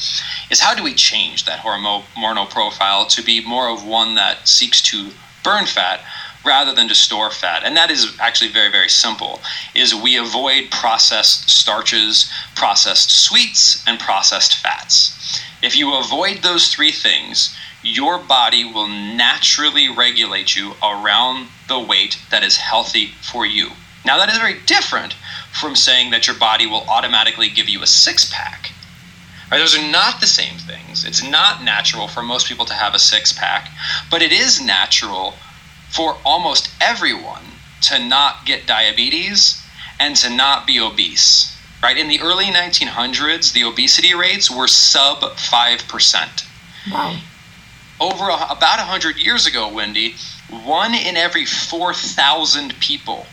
is how do we change that hormonal profile to be more of one that seeks to burn fat rather than to store fat and that is actually very very simple is we avoid processed starches processed sweets and processed fats if you avoid those three things your body will naturally regulate you around the weight that is healthy for you now that is very different from saying that your body will automatically give you a six pack Right, those are not the same things. It's not natural for most people to have a six pack, but it is natural for almost everyone to not get diabetes and to not be obese. Right? In the early 1900s, the obesity rates were sub 5%. Wow. Over a, about 100 years ago, Wendy, one in every 4,000 people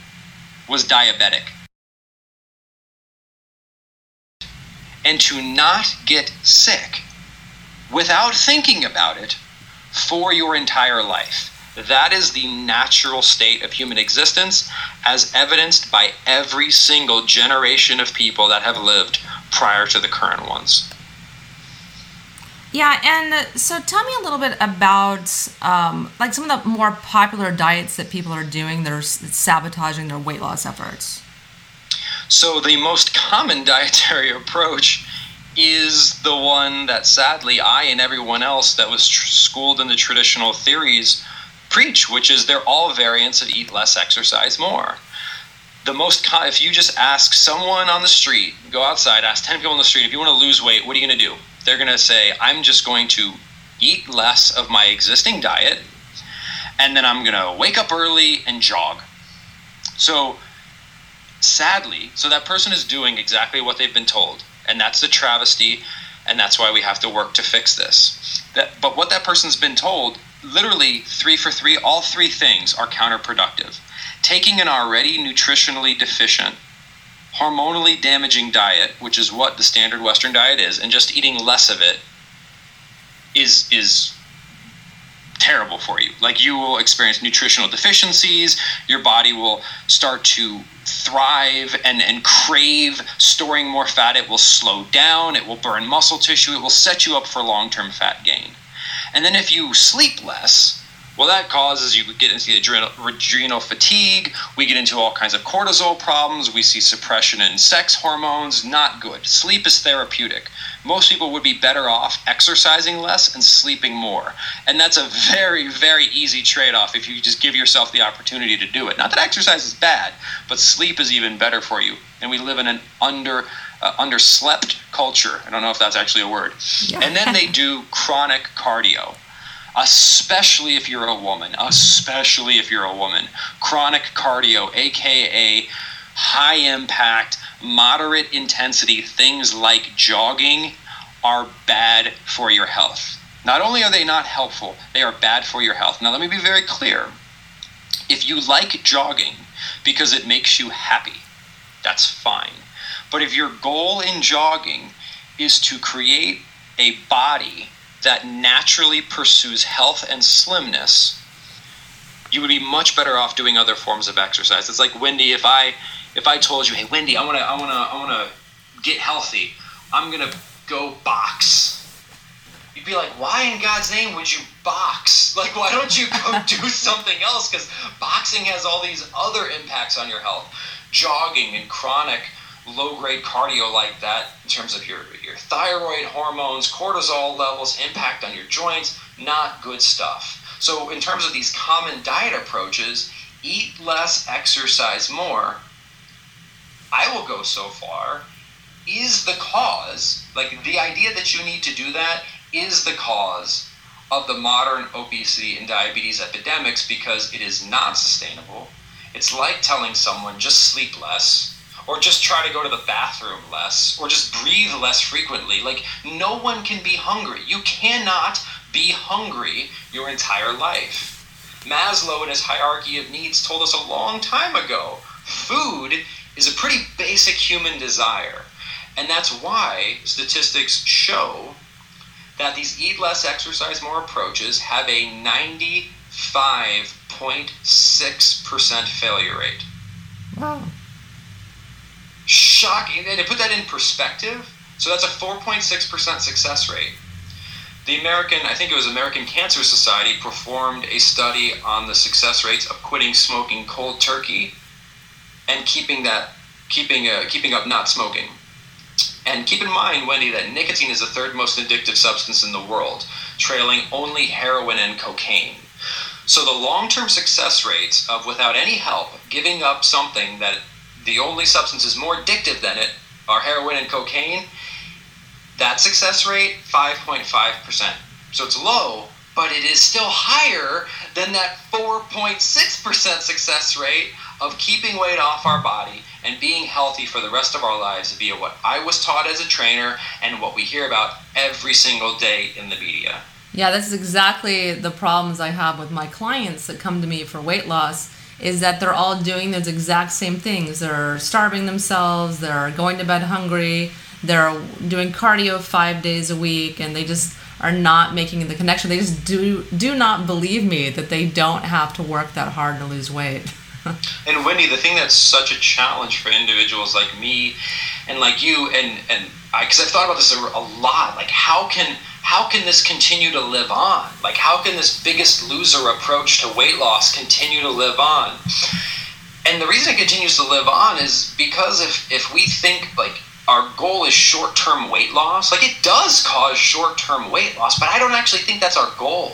was diabetic. and to not get sick without thinking about it for your entire life. That is the natural state of human existence, as evidenced by every single generation of people that have lived prior to the current ones. Yeah, and so tell me a little bit about um, like some of the more popular diets that people are doing that are sabotaging their weight loss efforts. So the most common dietary approach is the one that sadly I and everyone else that was tr- schooled in the traditional theories preach, which is they're all variants of eat less, exercise more. The most, if you just ask someone on the street, go outside, ask 10 people on the street, if you want to lose weight, what are you going to do? They're going to say, I'm just going to eat less of my existing diet, and then I'm going to wake up early and jog. So, sadly, so that person is doing exactly what they've been told, and that's the travesty, and that's why we have to work to fix this. That, but what that person's been told, literally three for three, all three things are counterproductive. Taking an already nutritionally deficient, hormonally damaging diet, which is what the standard Western diet is, and just eating less of it is is terrible for you. Like you will experience nutritional deficiencies, your body will start to thrive and, and crave storing more fat. It will slow down, it will burn muscle tissue, it will set you up for long term fat gain. And then if you sleep less, well, that causes you get into the adrenal, adrenal fatigue. We get into all kinds of cortisol problems. We see suppression in sex hormones. Not good. Sleep is therapeutic. Most people would be better off exercising less and sleeping more. And that's a very, very easy trade off if you just give yourself the opportunity to do it. Not that exercise is bad, but sleep is even better for you. And we live in an under uh, underslept culture. I don't know if that's actually a word. Yeah. And then they do chronic cardio especially if you're a woman, especially if you're a woman. Chronic cardio, aka high impact, moderate intensity things like jogging are bad for your health. Not only are they not helpful, they are bad for your health. Now, let me be very clear. If you like jogging because it makes you happy, that's fine. But if your goal in jogging is to create a body that naturally pursues health and slimness, you would be much better off doing other forms of exercise. It's like Wendy, if I if I told you, hey Wendy, I wanna I wanna I wanna get healthy, I'm gonna go box. you'd be like, why in God's name would you box? Like, why don't you go do something else? Because boxing has all these other impacts on your health. Jogging and chronic low grade cardio like that, in terms of your, your thyroid hormones, cortisol levels, impact on your joints, not good stuff. So, in terms of these common diet approaches, eat less, exercise more, I will go so far, is the cause, like the idea that you need to do that is the cause of the modern obesity and diabetes epidemics because it is not sustainable. It's like telling someone just sleep less or just try to go to the bathroom less or just breathe less frequently. Like, no one can be hungry. You cannot be hungry your entire life. Maslow, in his hierarchy of needs, told us a long time ago food is a pretty basic human desire. And that's why statistics show that these eat less, exercise more approaches have a 95.6% failure rate. Wow. Shocking. And to put that in perspective, so that's a 4.6% success rate. The American, I think it was American Cancer Society, performed a study on the success rates of quitting smoking cold turkey and keeping that, keeping, uh, keeping up not smoking. And keep in mind, Wendy, that nicotine is the third most addictive substance in the world, trailing only heroin and cocaine. So the long-term success rates of without any help giving up something that the only substance is more addictive than it are heroin and cocaine that success rate, 5.5%. So it's low, but it is still higher than that 4.6% success rate of keeping weight off our body and being healthy for the rest of our lives via what I was taught as a trainer and what we hear about every single day in the media. Yeah, this is exactly the problems I have with my clients that come to me for weight loss is that they're all doing those exact same things. They're starving themselves, they're going to bed hungry, they're doing cardio five days a week and they just are not making the connection they just do do not believe me that they don't have to work that hard to lose weight and wendy the thing that's such a challenge for individuals like me and like you and and because i've thought about this a, a lot like how can how can this continue to live on like how can this biggest loser approach to weight loss continue to live on and the reason it continues to live on is because if if we think like our goal is short term weight loss, like it does cause short term weight loss, but I don't actually think that's our goal.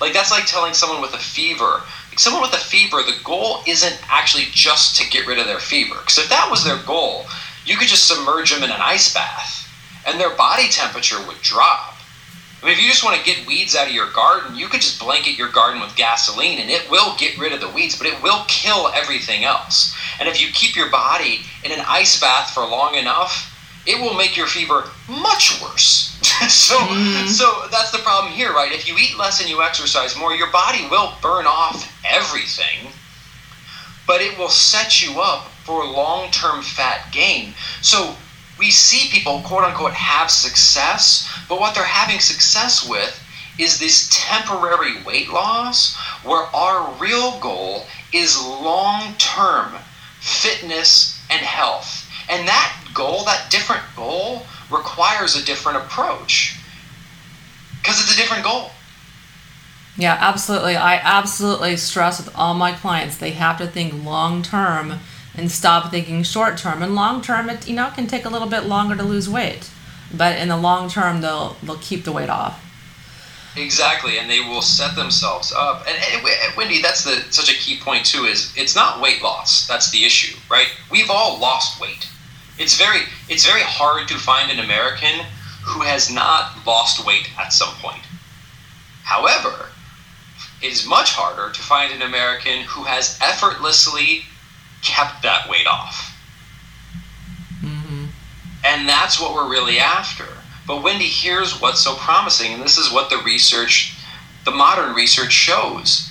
Like that's like telling someone with a fever, like someone with a fever, the goal isn't actually just to get rid of their fever. Because if that was their goal, you could just submerge them in an ice bath and their body temperature would drop. I mean, if you just want to get weeds out of your garden, you could just blanket your garden with gasoline and it will get rid of the weeds, but it will kill everything else. And if you keep your body in an ice bath for long enough, it will make your fever much worse. so, mm. so that's the problem here, right? If you eat less and you exercise more, your body will burn off everything, but it will set you up for long-term fat gain. So we see people, quote unquote, have success, but what they're having success with is this temporary weight loss where our real goal is long-term fitness and health. And that goal, that different goal, requires a different approach because it's a different goal. Yeah, absolutely. I absolutely stress with all my clients they have to think long term and stop thinking short term. And long term, it you know can take a little bit longer to lose weight, but in the long term, they'll they'll keep the weight off. Exactly, and they will set themselves up. And, and, and, Wendy, that's the such a key point too. Is it's not weight loss that's the issue, right? We've all lost weight. It's very it's very hard to find an American who has not lost weight at some point. However, it is much harder to find an American who has effortlessly kept that weight off. Mm-hmm. And that's what we're really after. But Wendy, here's what's so promising, and this is what the research, the modern research shows,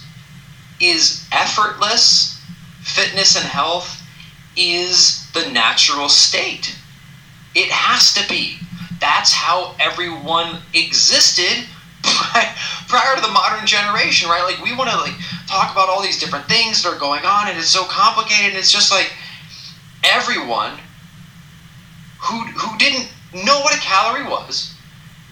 is effortless fitness and health is the natural state. It has to be. That's how everyone existed prior to the modern generation, right? Like we want to like talk about all these different things that are going on, and it's so complicated. And it's just like everyone who who didn't know what a calorie was,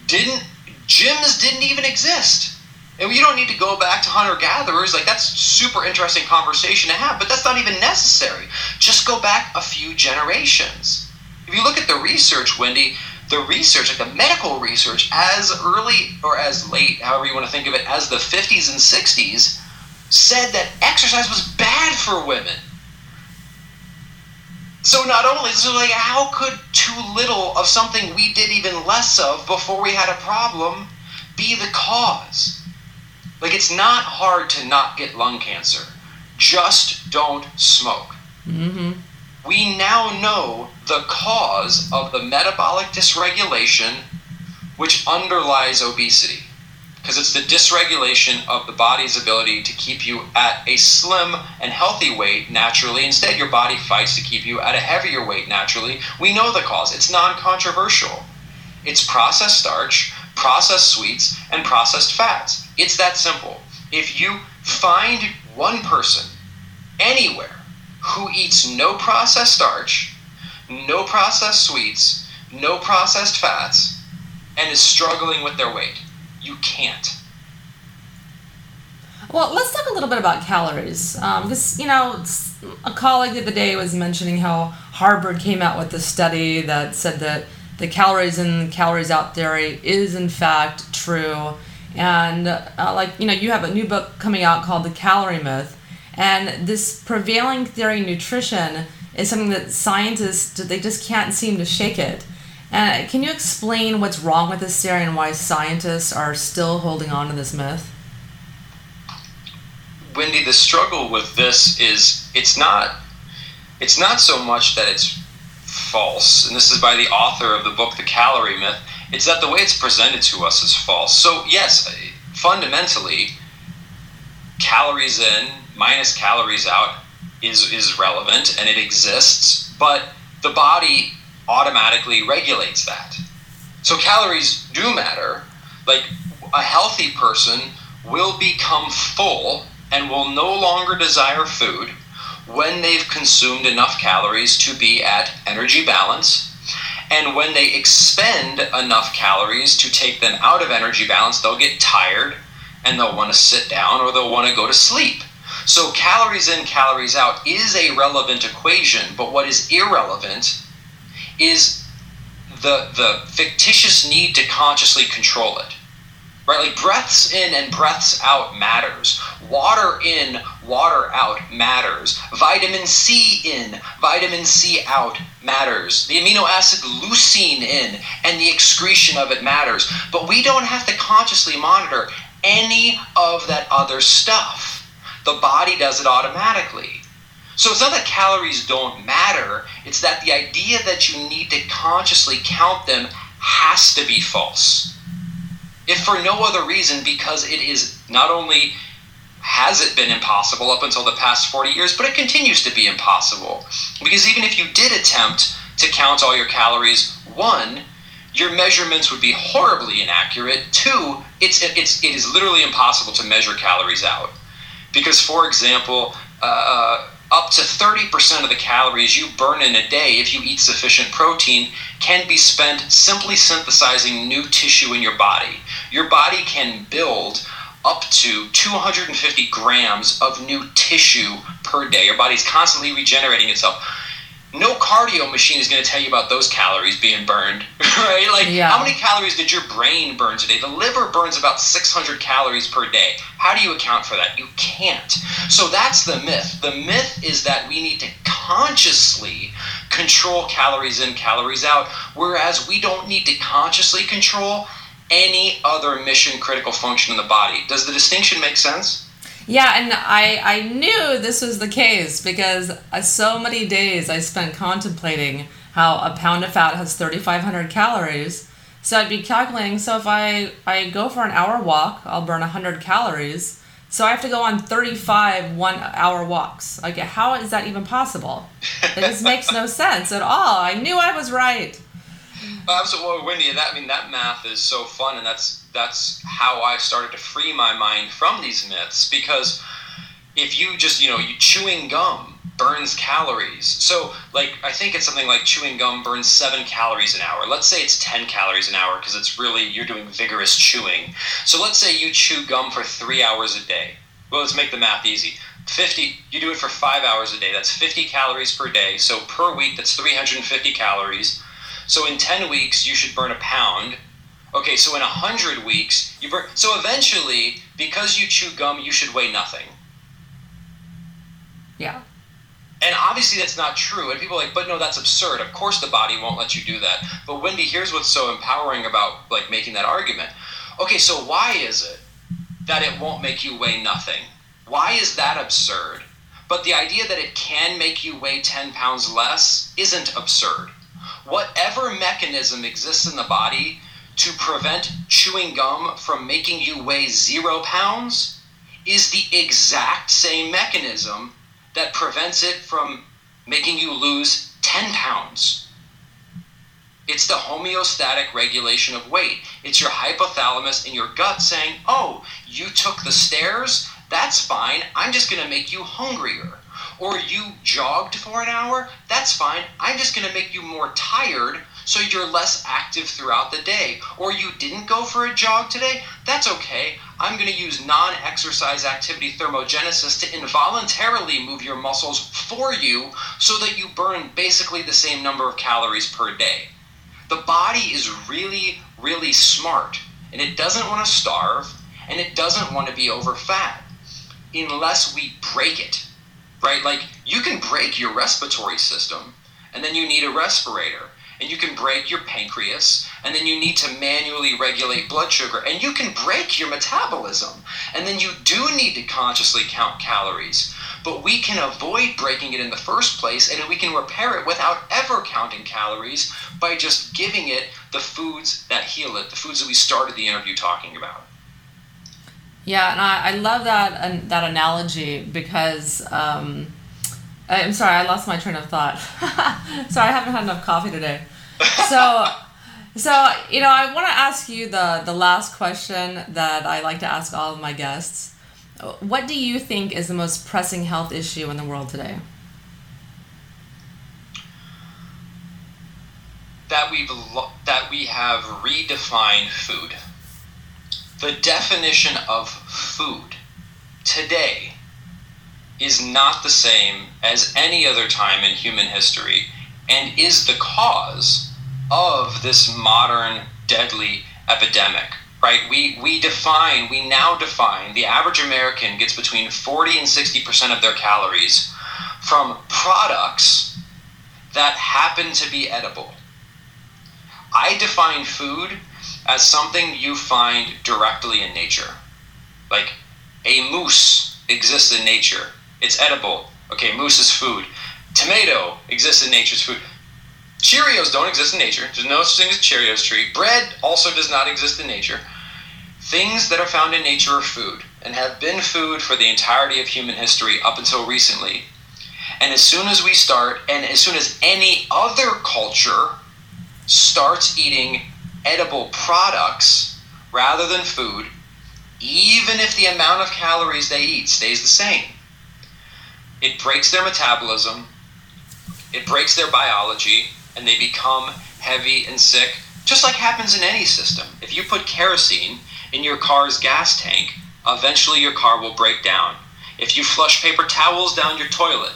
didn't gyms didn't even exist. And you don't need to go back to hunter gatherers. Like, that's super interesting conversation to have, but that's not even necessary. Just go back a few generations. If you look at the research, Wendy, the research, like the medical research, as early or as late, however you want to think of it, as the 50s and 60s, said that exercise was bad for women. So not only, so like, how could too little of something we did even less of before we had a problem be the cause? Like, it's not hard to not get lung cancer. Just don't smoke. Mm-hmm. We now know the cause of the metabolic dysregulation which underlies obesity because it's the dysregulation of the body's ability to keep you at a slim and healthy weight naturally. Instead, your body fights to keep you at a heavier weight naturally. We know the cause, it's non controversial. It's processed starch, processed sweets, and processed fats. It's that simple. If you find one person anywhere who eats no processed starch, no processed sweets, no processed fats, and is struggling with their weight, you can't. Well, let's talk a little bit about calories. Because, um, you know, a colleague the other day was mentioning how Harvard came out with a study that said that the calories in, calories out theory is in fact true. And, uh, like, you know, you have a new book coming out called The Calorie Myth. And this prevailing theory nutrition is something that scientists, they just can't seem to shake it. Uh, can you explain what's wrong with this theory and why scientists are still holding on to this myth? Wendy, the struggle with this is it's not it's not so much that it's false, and this is by the author of the book The Calorie Myth. It's that the way it's presented to us is false. So yes, fundamentally, calories in minus calories out is is relevant and it exists, but the body automatically regulates that. So calories do matter. Like a healthy person will become full and will no longer desire food when they've consumed enough calories to be at energy balance. And when they expend enough calories to take them out of energy balance, they'll get tired and they'll want to sit down or they'll want to go to sleep. So, calories in, calories out is a relevant equation, but what is irrelevant is the the fictitious need to consciously control it right? Like breaths in and breaths out matters. Water in water out matters. Vitamin c in vitamin c out matters. The amino acid leucine in and the excretion of it matters. But we don't have to consciously monitor any of that other stuff the body does it automatically so it's not that calories don't matter, it's that the idea that you need to consciously count them has to be false. If for no other reason, because it is not only has it been impossible up until the past 40 years, but it continues to be impossible. Because even if you did attempt to count all your calories, one, your measurements would be horribly inaccurate. Two, it's, it's, it is literally impossible to measure calories out. Because, for example, uh, up to 30% of the calories you burn in a day if you eat sufficient protein can be spent simply synthesizing new tissue in your body. Your body can build up to 250 grams of new tissue per day. Your body's constantly regenerating itself no cardio machine is going to tell you about those calories being burned, right? Like, yeah. how many calories did your brain burn today? The liver burns about 600 calories per day. How do you account for that? You can't. So that's the myth. The myth is that we need to consciously control calories in, calories out, whereas we don't need to consciously control any other mission critical function in the body. Does the distinction make sense? Yeah, and I, I knew this was the case because uh, so many days I spent contemplating how a pound of fat has 3,500 calories. So I'd be calculating, so if I, I go for an hour walk, I'll burn 100 calories. So I have to go on 35 one hour walks. Like, how is that even possible? It just makes no sense at all. I knew I was right. Absolutely, well, Wendy. That I mean, that math is so fun, and that's that's how I started to free my mind from these myths because if you just you know you chewing gum burns calories. So, like, I think it's something like chewing gum burns seven calories an hour. Let's say it's 10 calories an hour because it's really, you're doing vigorous chewing. So, let's say you chew gum for three hours a day. Well, let's make the math easy. 50, you do it for five hours a day. That's 50 calories per day. So, per week, that's 350 calories. So, in 10 weeks, you should burn a pound. Okay, so in 100 weeks, you burn. So, eventually, because you chew gum, you should weigh nothing. Yeah. And obviously that's not true. And people are like, but no, that's absurd. Of course the body won't let you do that. But Wendy, here's what's so empowering about like making that argument. Okay, so why is it that it won't make you weigh nothing? Why is that absurd? But the idea that it can make you weigh 10 pounds less isn't absurd. Whatever mechanism exists in the body to prevent chewing gum from making you weigh zero pounds is the exact same mechanism that prevents it from making you lose 10 pounds. It's the homeostatic regulation of weight. It's your hypothalamus and your gut saying, oh, you took the stairs? That's fine. I'm just going to make you hungrier. Or you jogged for an hour? That's fine. I'm just going to make you more tired so you're less active throughout the day. Or you didn't go for a jog today? That's okay. I'm going to use non exercise activity thermogenesis to involuntarily move your muscles for you so that you burn basically the same number of calories per day. The body is really, really smart, and it doesn't want to starve, and it doesn't want to be over fat unless we break it, right? Like, you can break your respiratory system, and then you need a respirator and you can break your pancreas, and then you need to manually regulate blood sugar, and you can break your metabolism, and then you do need to consciously count calories. But we can avoid breaking it in the first place, and we can repair it without ever counting calories by just giving it the foods that heal it, the foods that we started the interview talking about. Yeah, and I, I love that that analogy because um, Uh, I'm sorry, I lost my train of thought. sorry, I haven't had enough coffee today. So, so you know, I want to ask you the the last question that I like to ask all of my guests. What do you think is the most pressing health issue in the world today? That we've that we have redefined food. The definition of food today is not the same as any other time in human history and is the cause of this modern deadly epidemic right? We we define we now define the average american gets between 40 and 60% of their calories from products that happen to be edible. I define food as something you find directly in nature. Like a moose exists in nature it's edible. Okay, moose is food. Tomato exists in nature's food. Cheerios don't exist in nature. There's no such thing as Cheerios tree. Bread also does not exist in nature. Things that are found in nature are food and have been food for the entirety of human history up until recently. And as soon as we start, and as soon as any other culture starts eating edible products rather than food, even if the amount of calories they eat stays the same, it breaks their metabolism, it breaks their biology, and they become heavy and sick, just like happens in any system. If you put kerosene in your car's gas tank, eventually your car will break down. If you flush paper towels down your toilet,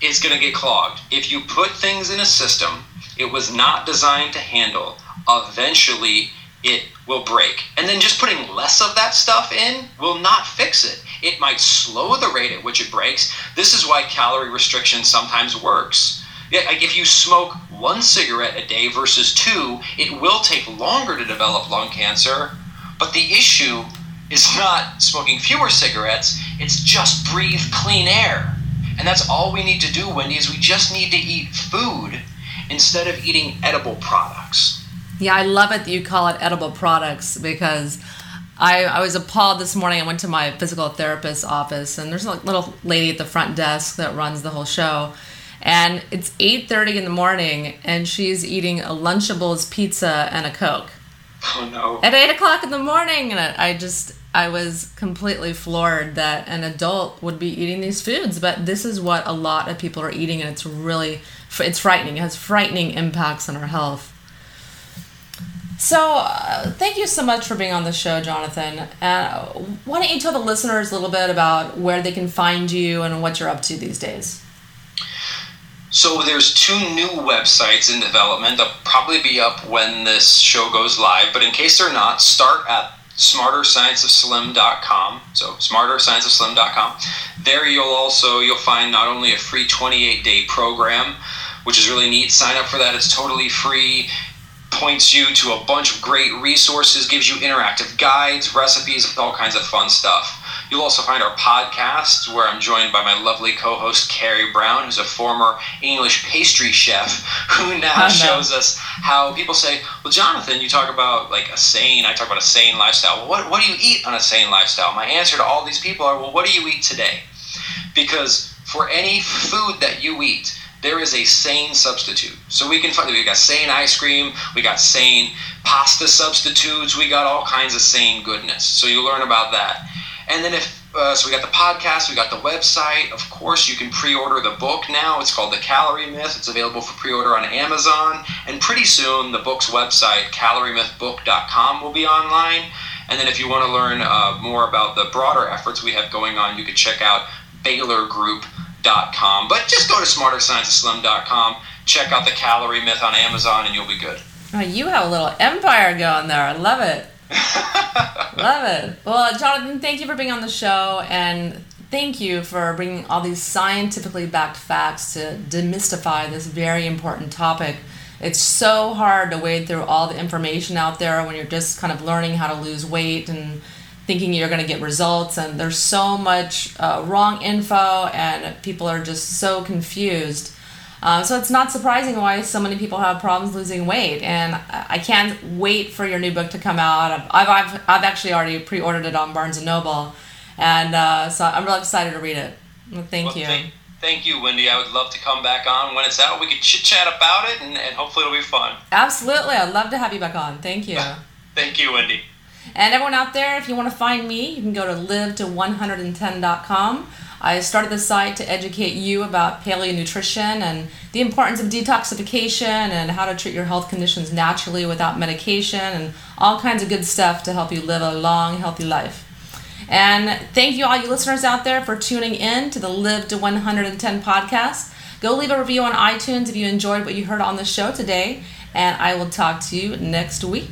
it's going to get clogged. If you put things in a system it was not designed to handle, eventually it will break. And then just putting less of that stuff in will not fix it. It might slow the rate at which it breaks. This is why calorie restriction sometimes works. Like if you smoke one cigarette a day versus two, it will take longer to develop lung cancer. But the issue is not smoking fewer cigarettes, it's just breathe clean air. And that's all we need to do, Wendy, is we just need to eat food instead of eating edible products. Yeah, I love it that you call it edible products because I, I was appalled this morning. I went to my physical therapist's office, and there's a little lady at the front desk that runs the whole show. And it's 8:30 in the morning, and she's eating a Lunchables pizza and a Coke. Oh no! At eight o'clock in the morning, and I just I was completely floored that an adult would be eating these foods, but this is what a lot of people are eating, and it's really it's frightening. It has frightening impacts on our health. So, uh, thank you so much for being on the show, Jonathan. Uh, why don't you tell the listeners a little bit about where they can find you and what you're up to these days? So there's two new websites in development. They'll probably be up when this show goes live, but in case they're not, start at smarterscienceofslim.com. So smarterscienceofslim.com. There you'll also you'll find not only a free 28-day program, which is really neat. Sign up for that. It's totally free points you to a bunch of great resources, gives you interactive guides, recipes, all kinds of fun stuff. You'll also find our podcast where I'm joined by my lovely co host, Carrie Brown, who's a former English pastry chef who now shows us how people say, Well, Jonathan, you talk about like a sane, I talk about a sane lifestyle. Well, what, what do you eat on a sane lifestyle? My answer to all these people are, Well, what do you eat today? Because for any food that you eat, there is a sane substitute. So we can find we got sane ice cream, we got sane pasta substitutes, we got all kinds of sane goodness. So you learn about that. And then if uh, so we got the podcast, we got the website. Of course, you can pre-order the book now. It's called The Calorie Myth. It's available for pre-order on Amazon, and pretty soon the book's website, caloriemythbook.com, will be online. And then if you want to learn uh, more about the broader efforts we have going on, you can check out Bailor Group smarterscienceofslim.com. But just go to smarterscienceofslim.com, check out the calorie myth on Amazon, and you'll be good. Oh, you have a little empire going there. I love it. love it. Well, Jonathan, thank you for being on the show, and thank you for bringing all these scientifically backed facts to demystify this very important topic. It's so hard to wade through all the information out there when you're just kind of learning how to lose weight and thinking you're going to get results and there's so much uh, wrong info and people are just so confused. Uh, so it's not surprising why so many people have problems losing weight and i can't wait for your new book to come out. I've, I've, I've actually already pre-ordered it on barnes & noble and uh, so i'm really excited to read it. Thank well, you. thank, thank you wendy. I would love to come back on when it's out. We could chit chat about it and, and hopefully it'll be fun. Absolutely. I'd love to have you back on. Thank you. Thank you wendy and everyone out there, if you want to find me, you can go to live to 110.com. I started the site to educate you about paleo nutrition and the importance of detoxification and how to treat your health conditions naturally without medication and all kinds of good stuff to help you live a long, healthy life. And thank you, all you listeners out there, for tuning in to the Live to 110 podcast. Go leave a review on iTunes if you enjoyed what you heard on the show today, and I will talk to you next week.